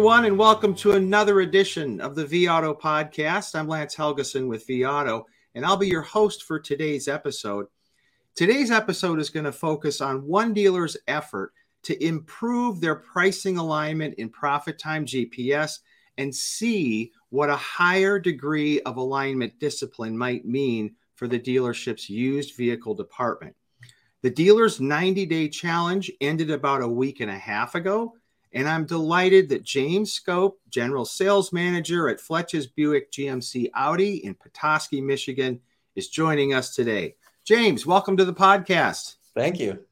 everyone, and welcome to another edition of the vAuto podcast. I'm Lance Helgeson with vAuto, and I'll be your host for today's episode. Today's episode is going to focus on one dealer's effort to improve their pricing alignment in ProfitTime GPS and see what a higher degree of alignment discipline might mean for the dealership's used vehicle department. The dealer's 90 day challenge ended about a week and a half ago, and I'm delighted that James Skop, General Sales Manager at Fletch's Buick GMC Audi in Petoskey, Michigan, is joining us today. James, welcome to the podcast. Thank you.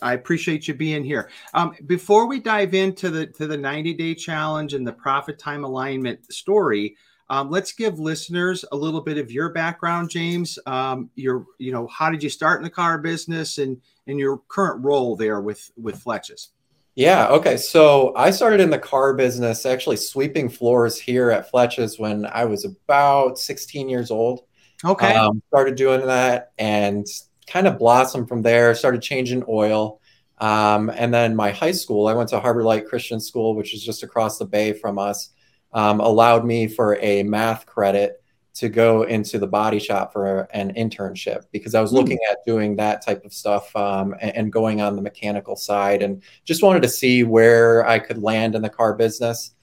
I appreciate you being here. Um, before we dive into the to the 90 day challenge and the ProfitTime alignment story, um, let's give listeners a little bit of your background, James. Um, your, you know, how did you start in the car business and and your current role there with with Fletch's? Yeah. Okay. So I started in the car business, actually sweeping floors here at Fletch's when I was about 16 years old. Okay. Um, started doing that and kind of blossomed from there. Started changing oil. Um, and then my high school, I went to Harbor Light Christian School, which is just across the bay from us um, allowed me for a math credit to go into the body shop for an internship because I was hmm. looking at doing that type of stuff um, and, and, going on the mechanical side and just wanted to see where I could land in the car business.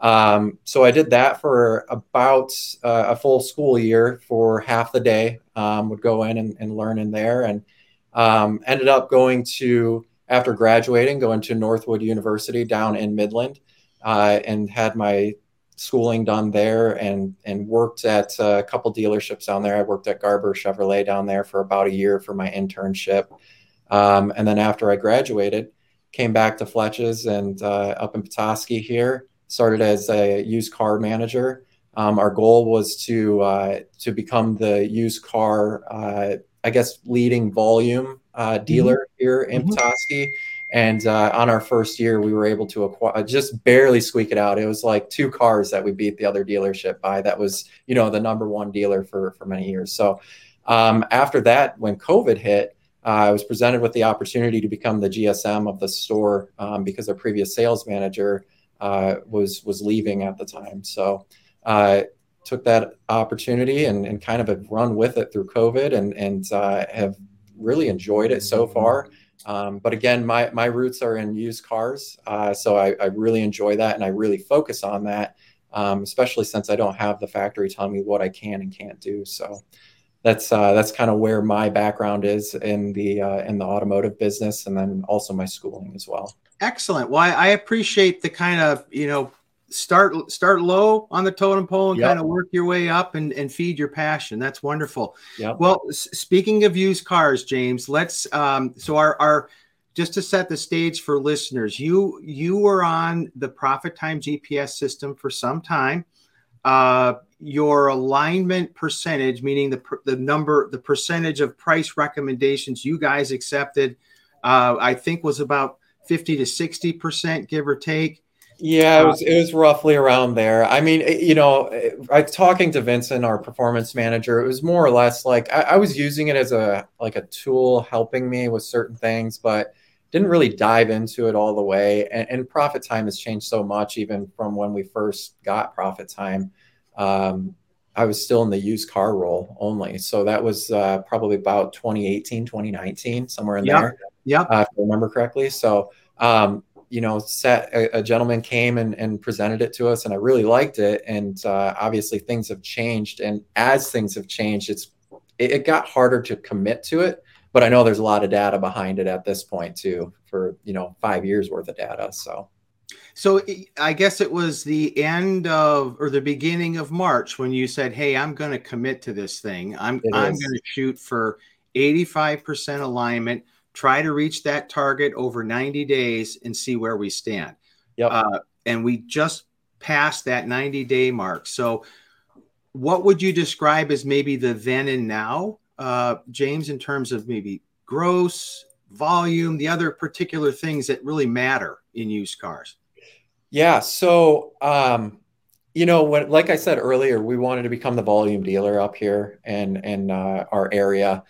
Um, so I did that for about uh, a full school year for half the day. Um, would go in and, and, learn in there, and um, ended up going to after graduating, going to Northwood University down in Midland, uh, and had my schooling done there and and worked at a couple dealerships down there. I worked at Garber Chevrolet down there for about a year for my internship, um, and then after I graduated, came back to Fletch's and uh, up in Petoskey here. Started as a used car manager. Um, our goal was to uh, to become the used car, uh, I guess, leading volume uh, dealer mm-hmm. here in mm-hmm. Petoskey and uh, on our first year, we were able to acquire just barely squeak it out. It was like two cars that we beat the other dealership by. That was, you know, the number one dealer for for many years. So um, after that, when COVID hit, uh, I was presented with the opportunity to become the GSM of the store um, because our previous sales manager uh, was was leaving at the time. So uh, took that opportunity and, and kind of have run with it through COVID and and uh, have really enjoyed it so far. Um, but again, my my roots are in used cars, uh, so I, I, really enjoy that, and I really focus on that, um, especially since I don't have the factory telling me what I can and can't do. So that's uh, that's kind of where my background is in the uh, in the automotive business, and then also my schooling as well. Excellent. Well, I, I appreciate the kind of you know start start low on the totem pole and yep. kind of work your way up and, and feed your passion that's wonderful yep. well s- speaking of used cars james let's um, so our, our just to set the stage for listeners you you were on the ProfitTime GPS system for some time uh, your alignment percentage meaning the the number the percentage of price recommendations you guys accepted uh, i think was about 50 to 60 percent give or take yeah, it uh, was it was roughly around there. I mean, you know, I talking to Vincent, our performance manager, it was more or less like I, I, was using it as a like a tool helping me with certain things, but didn't really dive into it all the way. And, and ProfitTime has changed so much, even from when we first got ProfitTime. Um, I was still in the used car role only, so that was uh, probably about 2018, 2019, somewhere in yep. there. Yeah, uh, if I remember correctly. So. Um, you know, set a, a, gentleman came and, and presented it to us, and I really liked it. And uh, obviously, things have changed, and as things have changed, it's it, it, got harder to commit to it. But I know there's a lot of data behind it at this point too, for you know five years worth of data. So, so I guess it was the end of or the beginning of March when you said, "Hey, I'm going to commit to this thing. I'm I'm going to shoot for 85% alignment." Try to reach that target over 90 days and see where we stand. Yep. Uh, and we just passed that 90 day mark. So, what would you describe as maybe the then and now, uh, James, in terms of maybe gross, volume, the other particular things that really matter in used cars? Yeah. So, um, you know, when, like I said earlier, we wanted to become the volume dealer up here in in uh, our area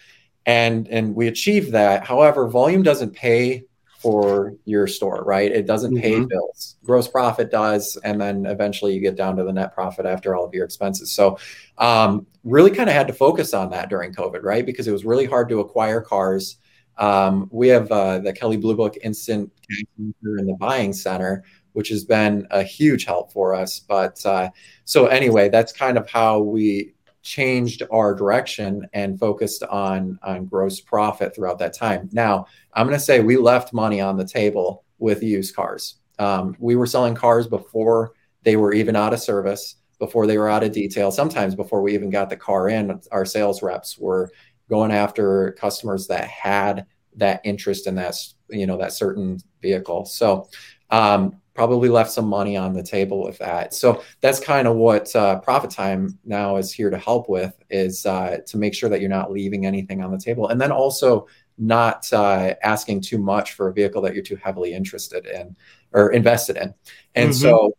and and we achieved that. However, volume doesn't pay for your store, right? It doesn't pay Mhm. bills. Gross profit does, and then eventually you get down to the net profit after all of your expenses. So, um, really kind of had to focus on that during COVID, right? Because it was really hard to acquire cars. Um, we have uh, the Kelley Blue Book Instant in the buying center, which has been a huge help for us. But uh, so anyway, that's kind of how we changed our direction and focused on on gross profit throughout that time. Now, I'm going to say we left money on the table with used cars. Um, we were selling cars before they were even out of service, before they were out of detail. Sometimes before we even got the car in, our sales reps were going after customers that had that interest in that you know that certain vehicle. So um, probably left some money on the table with that. So that's kind of what uh, ProfitTime now is here to help with is uh, to make sure that you're not leaving anything on the table, and then also not uh, asking too much for a vehicle that you're too heavily interested in or invested in. And Mhm. so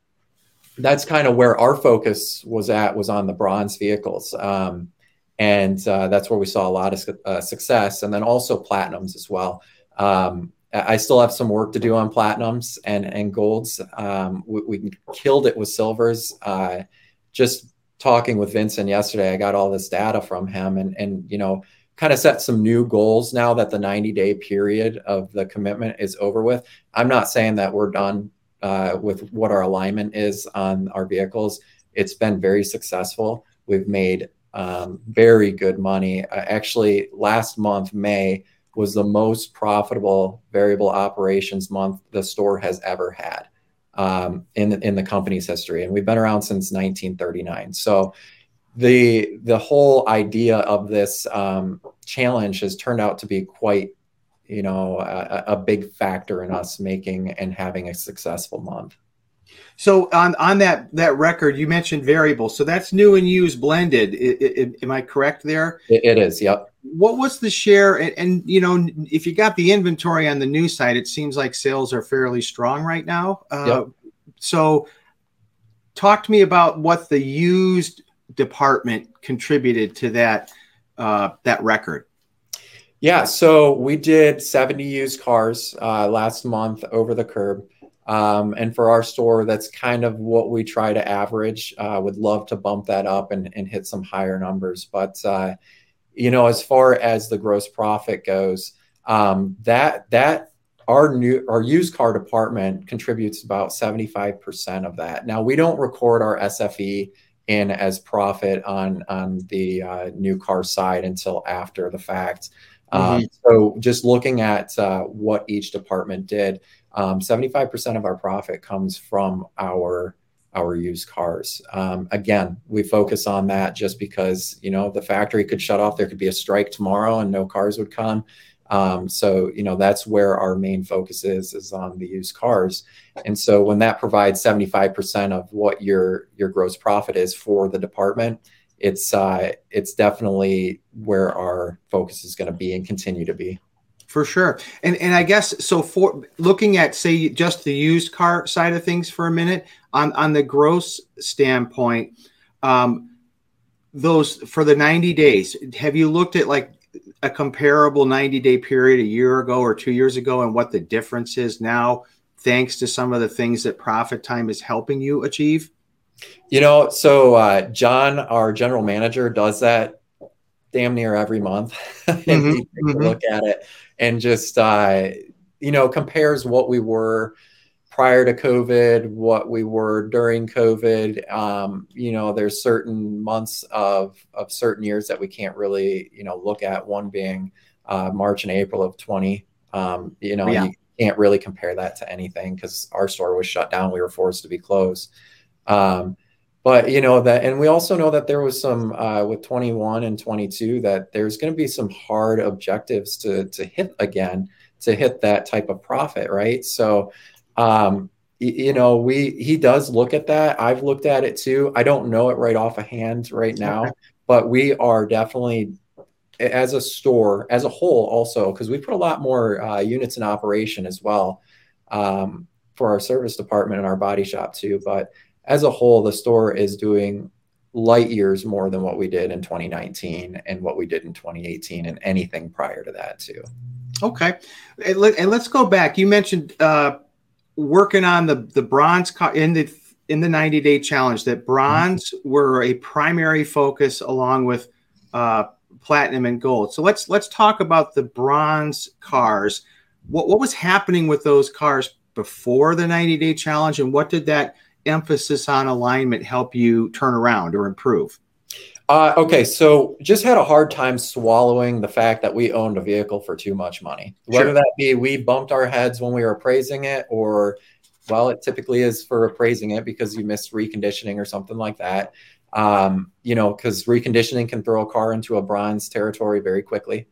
that's kind of where our focus was at was on the bronze vehicles. Um, and uh, that's where we saw a lot of uh, success, and then also platinums as well. Um, I still have some work to do on platinums and and golds. Um, we, we killed it with silvers. Uh, just talking with Vincent yesterday, I got all this data from him, and and you know, kind of set some new goals now that the 90 day period of the commitment is over with. I'm not saying that we're done uh, with what our alignment is on our vehicles. It's been very successful. We've made um, very good money. Uh, actually, last month, May, was the most profitable variable operations month the store has ever had um, in, in the company's history. And we've been around since 1939. So the, the whole idea of this um, challenge has turned out to be quite you know a, a big factor in us making and having a successful month So on on that that record, you mentioned variable. So that's new and used blended. I, I, am I correct there? it, it is yep What was the share? And, and you know, if you got the inventory on the new side, it seems like sales are fairly strong right now. Uh, Yep. So, talk to me about what the used department contributed to that uh, that record. yeah so we did 70 used cars uh, last month over the curb um, and for our store that's kind of what we try to average. Uh, would love to bump that up and, and hit some higher numbers. But uh, you know as far as the gross profit goes um, that that our new our used car department contributes about 75% of that. Now we don't record our sfe in as profit on on the uh, new car side until after the fact. Um, so just looking at uh, what each department did 75% of our profit comes from our our used cars. Um, again we focus on that just because you know the factory could shut off there could be a strike tomorrow and no cars would come. Um, so you know that's where our main focus is is on the used cars. And so when that provides 75% of what your your gross profit is for the department it's uh, it's definitely where our focus is going to be and continue to be For sure. And and I guess so for looking at say just the used car side of things for a minute on on the gross standpoint um those for the 90 days have you looked at like a comparable 90 day period a year ago or 2 years ago and what the difference is now thanks to some of the things that ProfitTime is helping you achieve? You know, so uh, John, our general manager, does that damn near every month, and Mhm, he takes mhm. a look at it and just uh, you know compares what we were prior to COVID, what we were during COVID. Um, you know, there's certain months of of certain years that we can't really you know look at. One being uh, March and April of 20. Um, you know, Yeah. you can't really compare that to anything because our store was shut down. We were forced to be closed. Um, but you know that, and we also know that there was some uh, with 21 and 22 that there's going to be some hard objectives to to hit again to hit that type of profit, right? So, um, you know, we he does look at that. I've looked at it too. I don't know it right off a hand right now, but we are definitely as a store as a whole also because we put a lot more uh, units in operation as well um, for our service department and our body shop too but as a whole the store is doing light years more than what we did in 2019 and what we did in 2018 and anything prior to that too Okay, and, let, us go back. You mentioned uh, working on the the bronze car in the in the 90 day challenge that bronze mm-hmm. were a primary focus along with uh, platinum and gold. So let's let's talk about the bronze cars. What what was happening with those cars before the 90 day challenge, and what did that emphasis on alignment help you turn around or improve? Uh, okay, so just had a hard time swallowing the fact that we owned a vehicle for too much money. Whether sure. that be we bumped our heads when we were appraising it, or well, it typically is for appraising it because you missed reconditioning or something like that. Um, you know, because reconditioning can throw a car into a bronze territory very quickly.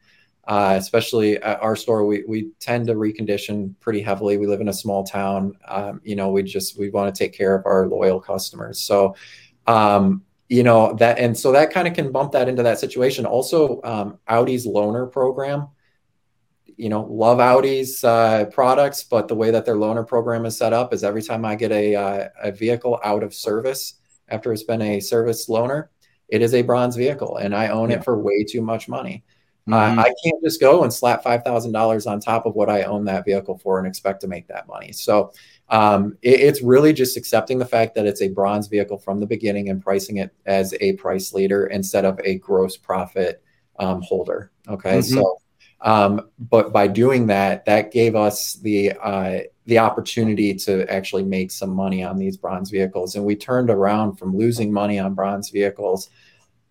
Uh, especially at our store, we, we tend to recondition pretty heavily. We live in a small town. Um, you know, we just we want to take care of our loyal customers. So, um, you know that, and so that kind of can bump that into that situation. Also, um, Audi's loaner program you know, love Audi's uh, products, but the way that their loaner program is set up is every time I get a, uh, a vehicle out of service after it's been a service loaner, it is a bronze vehicle and I own yeah. it for way too much money. Mm-hmm. Uh, I can't just go and slap $5,000 on top of what I own that vehicle for and expect to make that money. So um, it, it's really just accepting the fact that it's a bronze vehicle from the beginning and pricing it as a price leader instead of a gross profit um, holder. Okay. Mm-hmm. So um, but by doing that, that gave us the uh, the opportunity to actually make some money on these bronze vehicles, and we turned around from losing money on bronze vehicles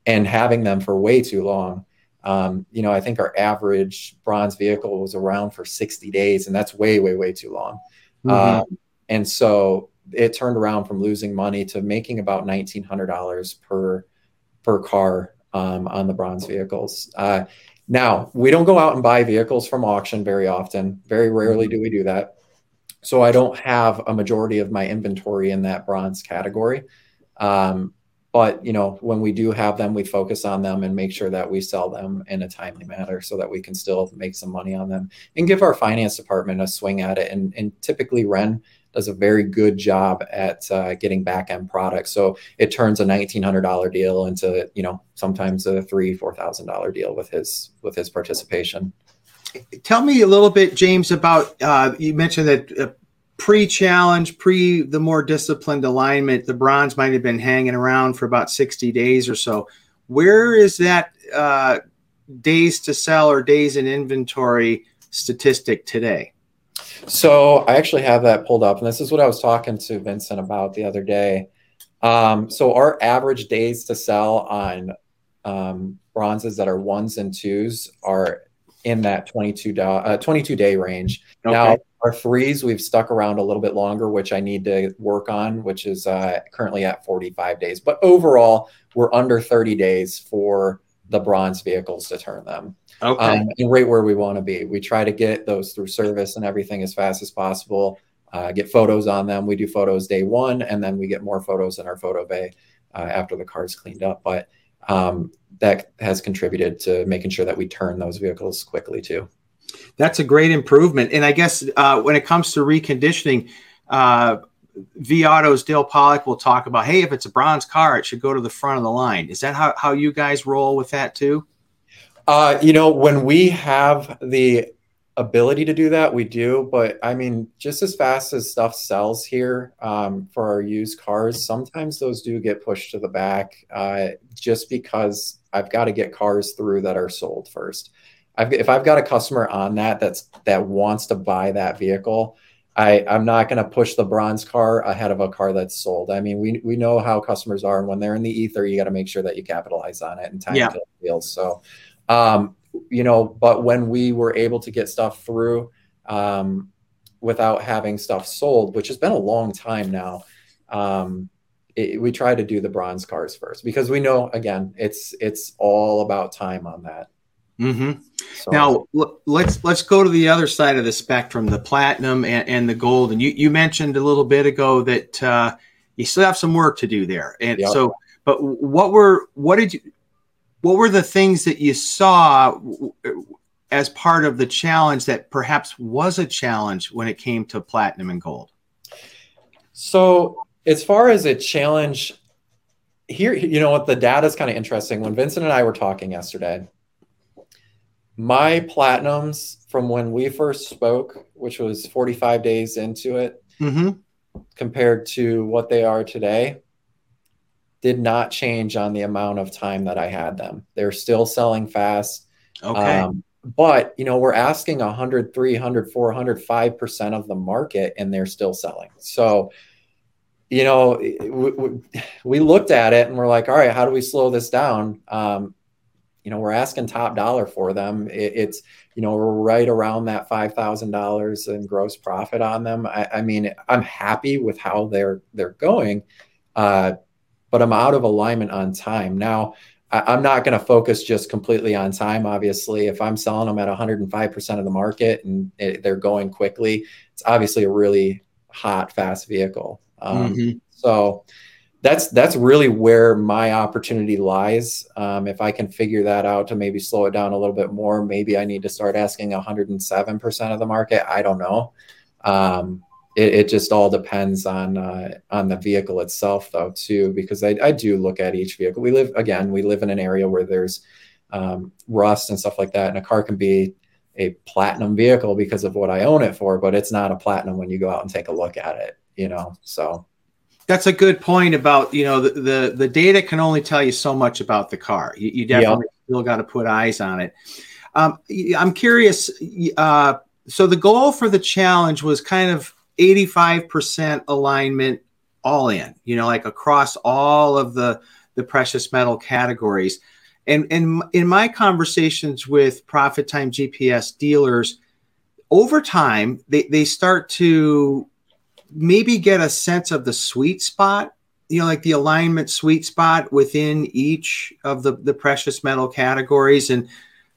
and having them for way too long. Um, you know, I think our average bronze vehicle was around for 60 days, and that's way, way, way too long. Mm-hmm. Um, and so it turned around from losing money to making about $1,900 per per car um, on the bronze vehicles. Uh, now, we don't go out and buy vehicles from auction very often. Very rarely mm-hmm. do we do that. So I don't have a majority of my inventory in that bronze category. Um, but you know, when we do have them, we focus on them and make sure that we sell them in a timely manner so that we can still make some money on them and give our finance department a swing at it. And, and typically, Ren does a very good job at uh, getting back end products. So it turns a nineteen hundred dollar deal into you know sometimes a three four thousand dollar deal with his with his participation. Tell me a little bit, James, about uh, you mentioned that uh, pre-challenge, pre the more disciplined alignment, the bronze might have been hanging around for about sixty days or so. Where is that uh, days to sell or days in inventory statistic today? So I actually have that pulled up, and this is what I was talking to Vincent about the other day. Um, so our average days to sell on um, bronzes that are ones and twos are in that 22, uh, 22 day range. Okay. Now, our threes, we've stuck around a little bit longer, which I need to work on, which is uh, currently at 45 days. But overall, we're under 30 days for the bronze vehicles to turn them. Okay. Um, and right where we want to be. We try to get those through service and everything as fast as possible. Uh, get photos on them. We do photos day one, and then we get more photos in our photo bay uh, after the car's cleaned up. But um, that has contributed to making sure that we turn those vehicles quickly too. That's a great improvement. And I guess uh, when it comes to reconditioning, uh, vAuto's Dale Pollak will talk about, hey, if it's a bronze car, it should go to the front of the line. Is that how, how you guys roll with that too? Uh, you know, when we have the ability to do that, we do. But I mean, just as fast as stuff sells here um, for our used cars, sometimes those do get pushed to the back uh, just because I've got to get cars through that are sold first. I've, if I've got a customer on that that's that wants to buy that vehicle, I, I'm not going to push the bronze car ahead of a car that's sold. I mean, we, we know how customers are, and when they're in the ether, you got to make sure that you capitalize on it and time yeah. deals. So um, you know, but when we were able to get stuff through um, without having stuff sold, which has been a long time now, um, it, we try to do the bronze cars first because we know again it's it's all about time on that. Mm-hmm. So, now l- let's let's go to the other side of the spectrum, the platinum and, and the gold. And you, you mentioned a little bit ago that uh, you still have some work to do there. And yep. so, but what were what did you what were the things that you saw as part of the challenge that perhaps was a challenge when it came to platinum and gold? So, as far as a challenge, here, you know what, the data is kind of interesting. When Vincent and I were talking yesterday, my platinums from when we first spoke, which was 45 days into it, Mm-hmm. compared to what they are today, did not change on the amount of time that I had them. They're still selling fast. Okay. Um, but you know, we're asking 100, 300, 400, 5% of the market and they're still selling. So, you know, we, we, looked at it and we're like, all right, how do we slow this down? Um, you know, we're asking top dollar for them. It, it's, you know, we're right around that $5,000 in gross profit on them. I, I, mean, I'm happy with how they're, they're going. Uh, but I'm out of alignment on time. Now, I, am not going to focus just completely on time. Obviously, if I'm selling them at 105% of the market and it, they're going quickly, it's obviously a really hot, fast vehicle. Um, mm-hmm. So that's that's really where my opportunity lies. Um, if I can figure that out to maybe slow it down a little bit more, maybe I need to start asking 107% of the market. I don't know. Um, it, it, just all depends on uh, on the vehicle itself, though, too, because I, I do look at each vehicle. We live again, we live in an area where there's um, rust and stuff like that, and a car can be a platinum vehicle because of what I own it for, but it's not a platinum when you go out and take a look at it, you know. So that's a good point about you know the the, the data can only tell you so much about the car. You, you definitely yep. still got to put eyes on it. Um, I'm curious. Uh, so the goal for the challenge was kind of 85% alignment all in, you know, like across all of the the precious metal categories. And, and in my conversations with ProfitTime GPS dealers, over time, they, they start to maybe get a sense of the sweet spot, you know, like the alignment sweet spot within each of the, the precious metal categories. And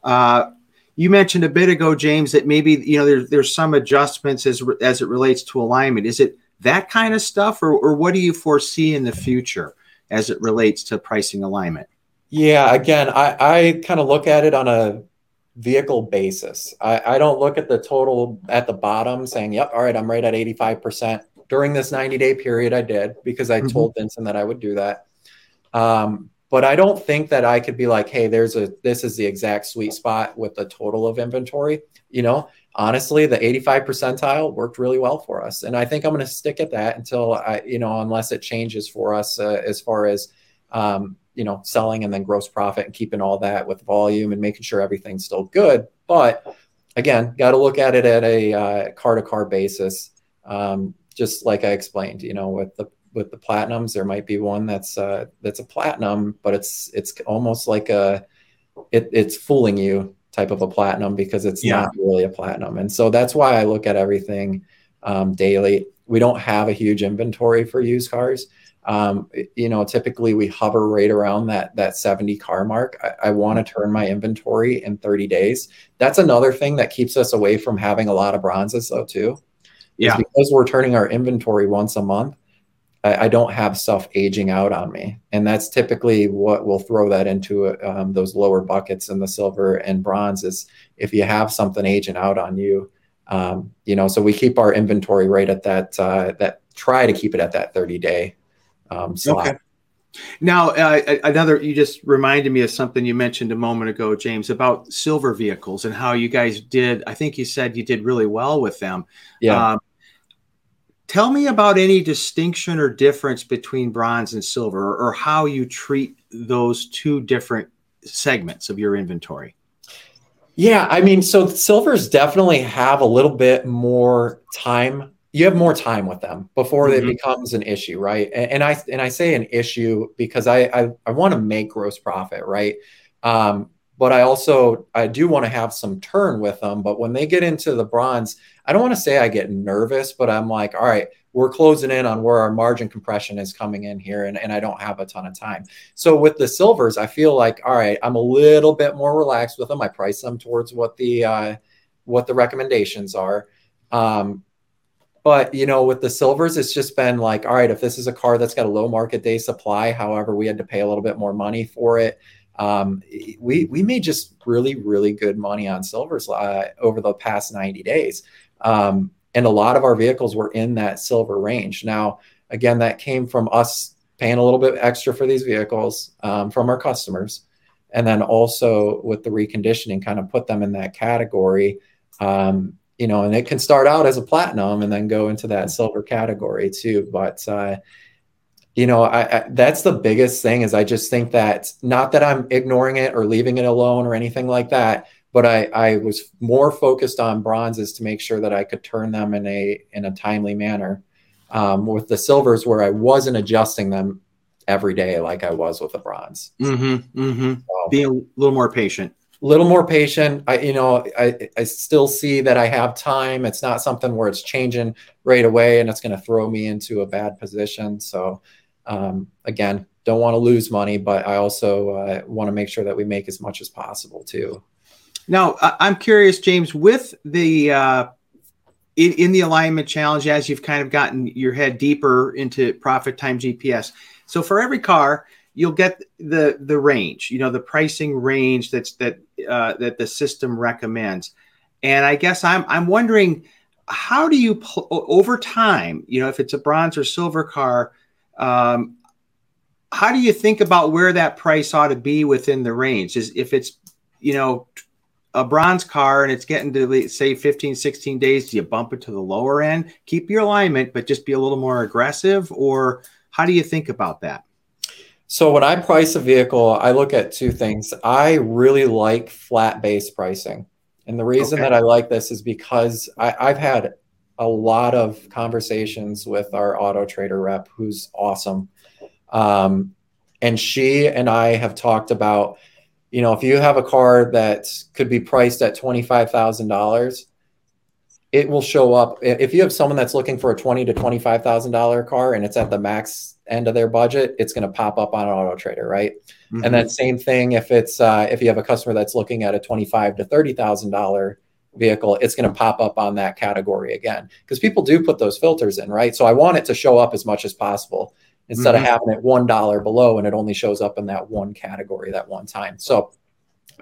uh, you mentioned a bit ago, James, that maybe you know there's there's some adjustments as as it relates to alignment. Is it that kind of stuff, or or what do you foresee in the future as it relates to pricing alignment? Yeah, again, I I kind of look at it on a vehicle basis. I, I don't look at the total at the bottom saying, "Yep, all right, I'm right at 85 percent." During this 90 day period, I did because I mm-hmm. told Vincent that I would do that. Um, but I don't think that I could be like, hey, there's a this is the exact sweet spot with the total of inventory. You know, honestly, the 85 percentile worked really well for us, and I think I'm going to stick at that until I, you know, unless it changes for us uh, as far as um, you know selling and then gross profit and keeping all that with volume and making sure everything's still good. But again, got to look at it at a car to car basis. Um, just like I explained, you know, with the with the platinums. There might be one that's uh, that's a platinum, but it's it's almost like a it, it's fooling you type of a platinum because it's yeah. not really a platinum. And so that's why I look at everything um, daily. We don't have a huge inventory for used cars. Um, you know, typically we hover right around that that 70 car mark. I, I want to turn my inventory in 30 days. That's another thing that keeps us away from having a lot of bronzes, though, too. Yeah, because we're turning our inventory once a month. I, I, don't have stuff aging out on me. And that's typically what will throw that into um, those lower buckets in the silver and bronze is if you have something aging out on you. Um, you know, so we keep our inventory right at that, uh, that try to keep it at that 30 day um, slot. Okay. Now, uh, another, you just reminded me of something you mentioned a moment ago, James, about silver vehicles and how you guys did. I think you said you did really well with them. Yeah. Um, Tell me about any distinction or difference between bronze and silver, or, how you treat those two different segments of your inventory. Yeah, I mean, so silvers definitely have a little bit more time. You have more time with them before mm-hmm. it becomes an issue, right? And, and, I and I say an issue because I I, I want to make gross profit, right? Um, but I also I do want to have some turn with them. But when they get into the bronze, I don't want to say I get nervous, but I'm like, all right, we're closing in on where our margin compression is coming in here, and, and I don't have a ton of time. So with the silvers, I feel like, all right, I'm a little bit more relaxed with them. I price them towards what the uh, what the recommendations are. Um, but you know, with the silvers, it's just been like, all right, if this is a car that's got a low market day supply, however, we had to pay a little bit more money for it um, we we made just really really good money on silvers uh, over the past 90 days um, and a lot of our vehicles were in that silver range now again that came from us paying a little bit extra for these vehicles um, from our customers and then also with the reconditioning, kind of put them in that category. Um, you know, and it can start out as a platinum and then go into that silver category too. But uh, you know, I, I, that's the biggest thing is I just think that not that I'm ignoring it or leaving it alone or anything like that, but I, I was more focused on bronzes to make sure that I could turn them in a in a timely manner. Um, with the silvers, where I wasn't adjusting them every day like I was with the bronze. Mm-hmm, mm-hmm. So, Being a little more patient. A little more patient. I, you know, I, I still see that I have time. It's not something where it's changing right away and it's going to throw me into a bad position. So, um, again, don't want to lose money, but I also uh, want to make sure that we make as much as possible too. Now, I'm curious, James, with the uh, in, in, the alignment challenge, as you've kind of gotten your head deeper into ProfitTime GPS. So for every car, you'll get the the range, you know, the pricing range that's that uh, that the system recommends. And I guess I'm I'm wondering, how do you pl- over time, you know, if it's a bronze or silver car, um, how do you think about where that price ought to be within the range? Is if it's you know a bronze car and it's getting to say 15 16 days do you bump it to the lower end keep your alignment but just be a little more aggressive or how do you think about that so when i price a vehicle i look at two things i really like flat base pricing and the reason okay. that i like this is because I, i've had a lot of conversations with our auto trader rep who's awesome um, and she and i have talked about you know, if you have a car that could be priced at $25,000, it will show up. If you have someone that's looking for a twenty to twenty-five thousand dollar car and it's at the max end of their budget, it's going to pop up on Auto Trader, right? Mm-hmm. And that same thing if it's uh, if you have a customer that's looking at a twenty-five to thirty thousand dollar vehicle, it's going to pop up on that category again because people do put those filters in, right? So I want it to show up as much as possible instead mm-hmm. of having it one dollar below and it only shows up in that one category that one time. So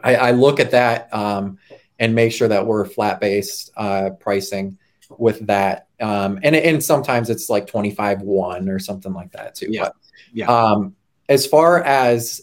I, I look at that um, and make sure that we're flat based uh, pricing with that. Um, and and sometimes it's like 25 one or something like that too. Yeah. But yeah. Um, as far as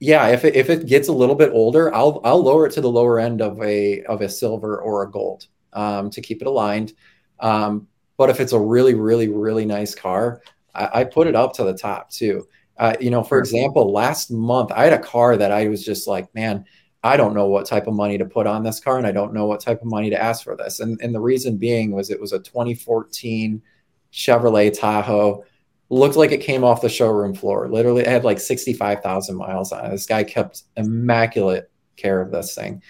yeah, if it, if it gets a little bit older, I'll I'll lower it to the lower end of a of a silver or a gold um, to keep it aligned. Um, but if it's a really really really nice car, I, I put it up to the top too. Uh, you know, for example, last month I had a car that I was just like, man, I don't know what type of money to put on this car, and I don't know what type of money to ask for this. And and the reason being was it was a 2014 Chevrolet Tahoe. Looked like it came off the showroom floor. Literally, it had like 65,000 miles on it. This guy kept immaculate care of this thing.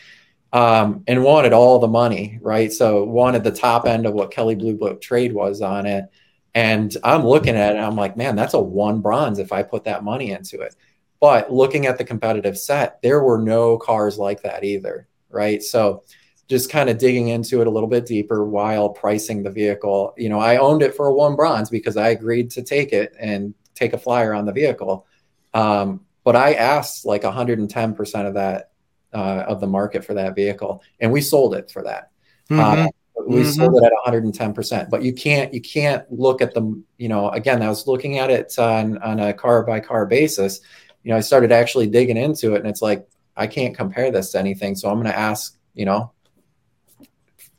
Um, and wanted all the money, right? So wanted the top end of what Kelley Blue Book trade was on it. And I'm looking at it I'm like, man, that's a one bronze if I put that money into it. But looking at the competitive set, there were no cars like that either. Right. So just kind of digging into it a little bit deeper while pricing the vehicle. You know, I owned it for a one bronze because I agreed to take it and take a flyer on the vehicle. Um, but I asked like 110% of that uh, of the market for that vehicle, and we sold it for that. Mm-hmm. Uh, we mm-hmm. sold it at 110%. But you can't you can't look at the you know again I was looking at it on on a car by car basis. You know I started actually digging into it, and it's like I can't compare this to anything. So I'm going to ask you know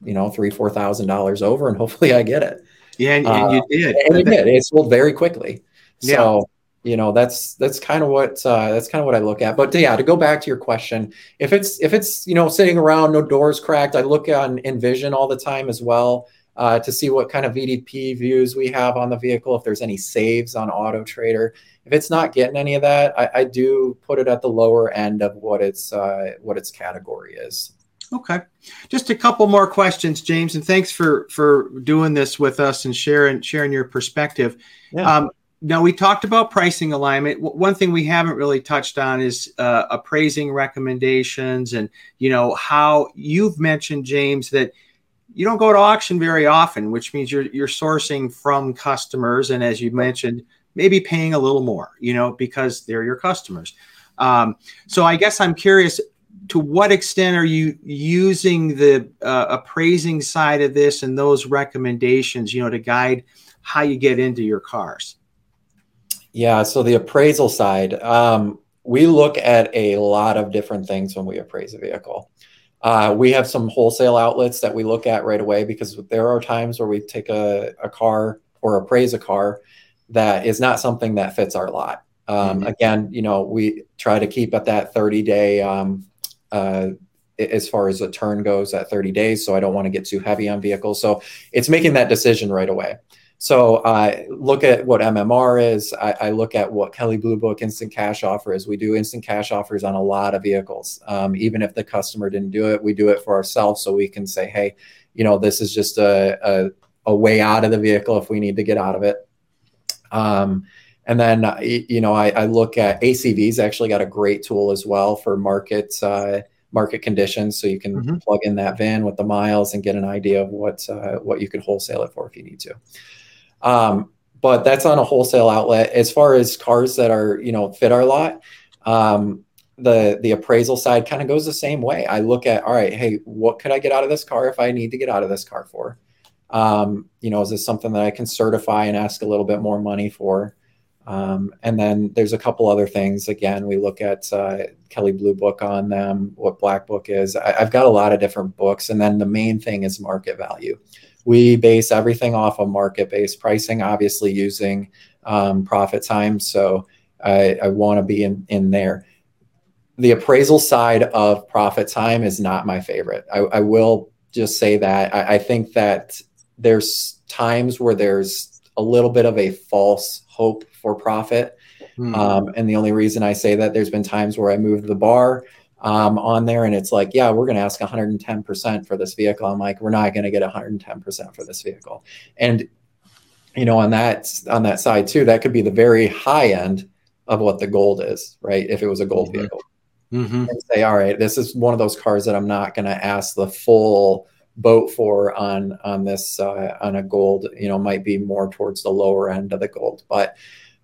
you know three four thousand dollars over, and hopefully I get it. Yeah, and, and you uh, did. And you did. It sold very quickly. So. Yeah you know that's that's kind of what uh, that's kind of what I look at. But yeah, to go back to your question, if it's if it's you know sitting around, no doors cracked, I look on Envision all the time as well uh, to see what kind of VDP views we have on the vehicle. If there's any saves on Auto Trader, if it's not getting any of that, I, I do put it at the lower end of what its uh, what its category is. Okay, just a couple more questions, James, and thanks for for doing this with us and sharing sharing your perspective. Yeah. Um, now we talked about pricing alignment. One thing we haven't really touched on is uh, appraising recommendations, and you know how you've mentioned, James, that you don't go to auction very often, which means you're you're sourcing from customers, and as you mentioned, maybe paying a little more, you know, because they're your customers. Um, so I guess I'm curious to what extent are you using the uh, appraising side of this and those recommendations, you know, to guide how you get into your cars? Yeah, so the appraisal side, um, we look at a lot of different things when we appraise a vehicle. Uh, we have some wholesale outlets that we look at right away because there are times where we take a, a car or appraise a car that is not something that fits our lot. Um, mm-hmm. Again, you know, we try to keep at that 30 day, um, as far as a turn goes, at 30 days. So I don't want to get too heavy on vehicles. So it's making that decision right away. So I uh, look at what MMR is. I, I, look at what Kelley Blue Book instant cash offer is. We do instant cash offers on a lot of vehicles. Um, even if the customer didn't do it, we do it for ourselves so we can say, hey, you know, this is just a, a, a way out of the vehicle if we need to get out of it. Um, and then, uh, you know, I, I, look at ACV's actually got a great tool as well for market uh, market conditions. So you can mm-hmm. plug in that VIN with the miles and get an idea of what uh, what you could wholesale it for if you need to. Um, but that's on a wholesale outlet. As far as cars that are, you know, fit our lot, um, the the appraisal side kind of goes the same way. I look at, all right, hey, what could I get out of this car if I need to get out of this car for? Um, you know, is this something that I can certify and ask a little bit more money for? Um, and then there's a couple other things. Again, we look at uh, Kelley Blue Book on them, what Black Book is. I, have got a lot of different books. And then the main thing is market value we base everything off of market based pricing, obviously using um, ProfitTime. So I, I want to be in, in there. The appraisal side of ProfitTime is not my favorite. I, I will just say that I, I think that there's times where there's a little bit of a false hope for profit. Hmm. Um, and the only reason I say that there's been times where I moved the bar um, on there and it's like yeah we're going to ask 110% for this vehicle i'm like we're not going to get 110% for this vehicle and you know on that on that side too that could be the very high end of what the gold is right if it was a gold mm-hmm. vehicle mm-hmm. and say all right this is one of those cars that i'm not going to ask the full boat for on on this uh, on a gold you know might be more towards the lower end of the gold but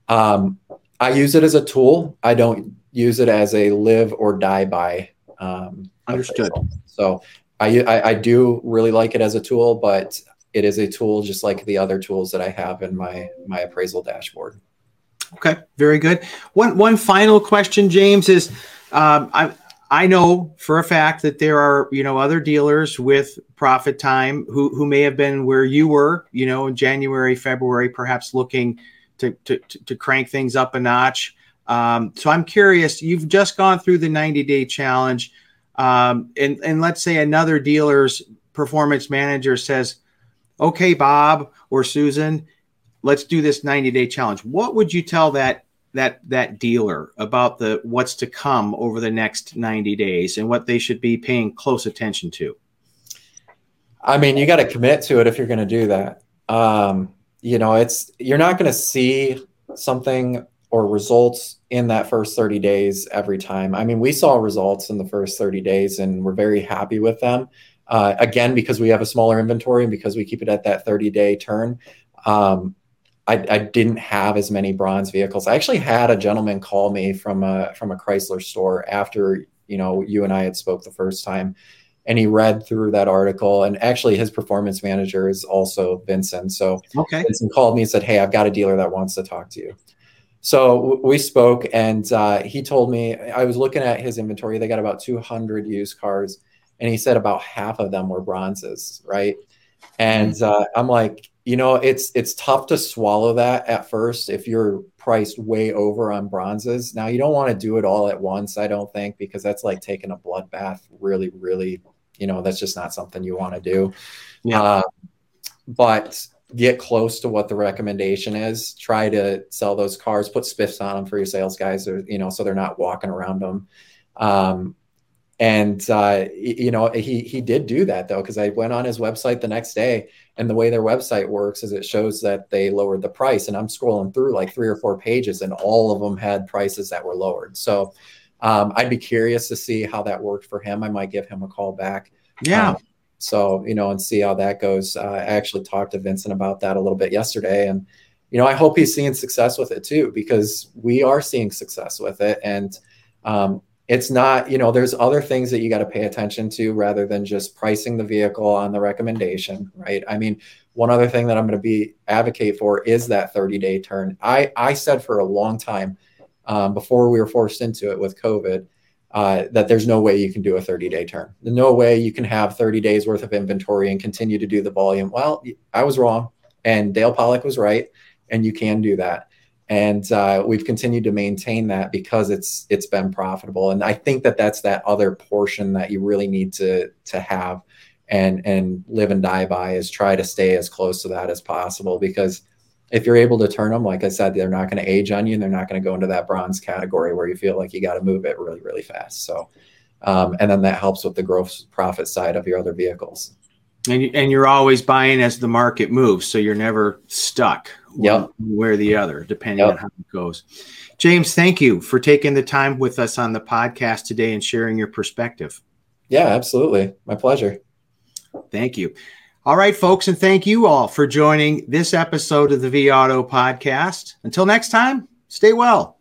um, i use it as a tool i don't use it as a live or die by. Um, Understood. So I, I, I do really like it as a tool, but it is a tool just like the other tools that I have in my my appraisal dashboard. Okay, very good. One one final question, James, is um, I I know for a fact that there are you know other dealers with ProfitTime who who may have been where you were, you know, in January, February, perhaps looking to to to crank things up a notch. Um, so I'm curious, you've just gone through the 90 day challenge. Um, and, and let's say another dealer's performance manager says, okay, Bob or Susan, let's do this 90 day challenge. What would you tell that that that dealer about the what's to come over the next 90 days and what they should be paying close attention to? I mean, you got to commit to it if you're going to do that. Um, you know, it's you're not going to see something or results in that first 30 days every time. I mean, we saw results in the first 30 days and we're very happy with them. Uh, again, because we have a smaller inventory and because we keep it at that 30 day turn. Um, I, I, didn't have as many bronze vehicles. I actually had a gentleman call me from a from a Chrysler store after you know you and I had spoke the first time, and he read through that article. And actually, his performance manager is also Vincent. So okay. Vincent called me and said, "Hey, I've got a dealer that wants to talk to you." So we spoke, and uh, he told me I was looking at his inventory. They got about 200 used cars, and he said about half of them were bronzes, right? And mm-hmm. uh, I'm like, you know, it's it's tough to swallow that at first if you're priced way over on bronzes. Now you don't want to do it all at once, I don't think, because that's like taking a bloodbath. Really, really, you know, that's just not something you want to do. Yeah. Uh, but get close to what the recommendation is. Try to sell those cars, put spiffs on them for your sales guys, or you know, so they're not walking around them. Um, and uh, you know, he he did do that though, because I went on his website the next day, and the way their website works is it shows that they lowered the price, and I'm scrolling through like three or four pages, and all of them had prices that were lowered. So um, I'd be curious to see how that worked for him. I might give him a call back. Yeah. Um, so, you know, and see how that goes. Uh, I actually talked to Vincent about that a little bit yesterday. And, you know, I hope he's seeing success with it too, because we are seeing success with it. And um, it's not, you know, there's other things that you got to pay attention to rather than just pricing the vehicle on the recommendation, right? I mean, one other thing that I'm going to be advocate for is that 30 day turn. I, I said for a long time, um, before we were forced into it with COVID. Uh, that there's no way you can do a 30 day. There's no way you can have 30 days worth of inventory and continue to do the volume. Well, I was wrong, and Dale Pollak was right, and you can do that. And uh, we've continued to maintain that because it's it's been profitable. And I think that that's that other portion that you really need to to have and and live and die by is try to stay as close to that as possible because if you're able to turn them, like I said, they're not going to age on you and they're not going to go into that bronze category where you feel like you got to move it really, really fast. So, um, and then that helps with the gross profit side of your other vehicles. And, and you're always buying as the market moves. So you're never stuck yep. one way or the other, depending yep. on how it goes. James, thank you for taking the time with us on the podcast today and sharing your perspective. Yeah, absolutely. My pleasure. Thank you. All right, folks, and thank you all for joining this episode of the vAuto podcast. Until next time, stay well.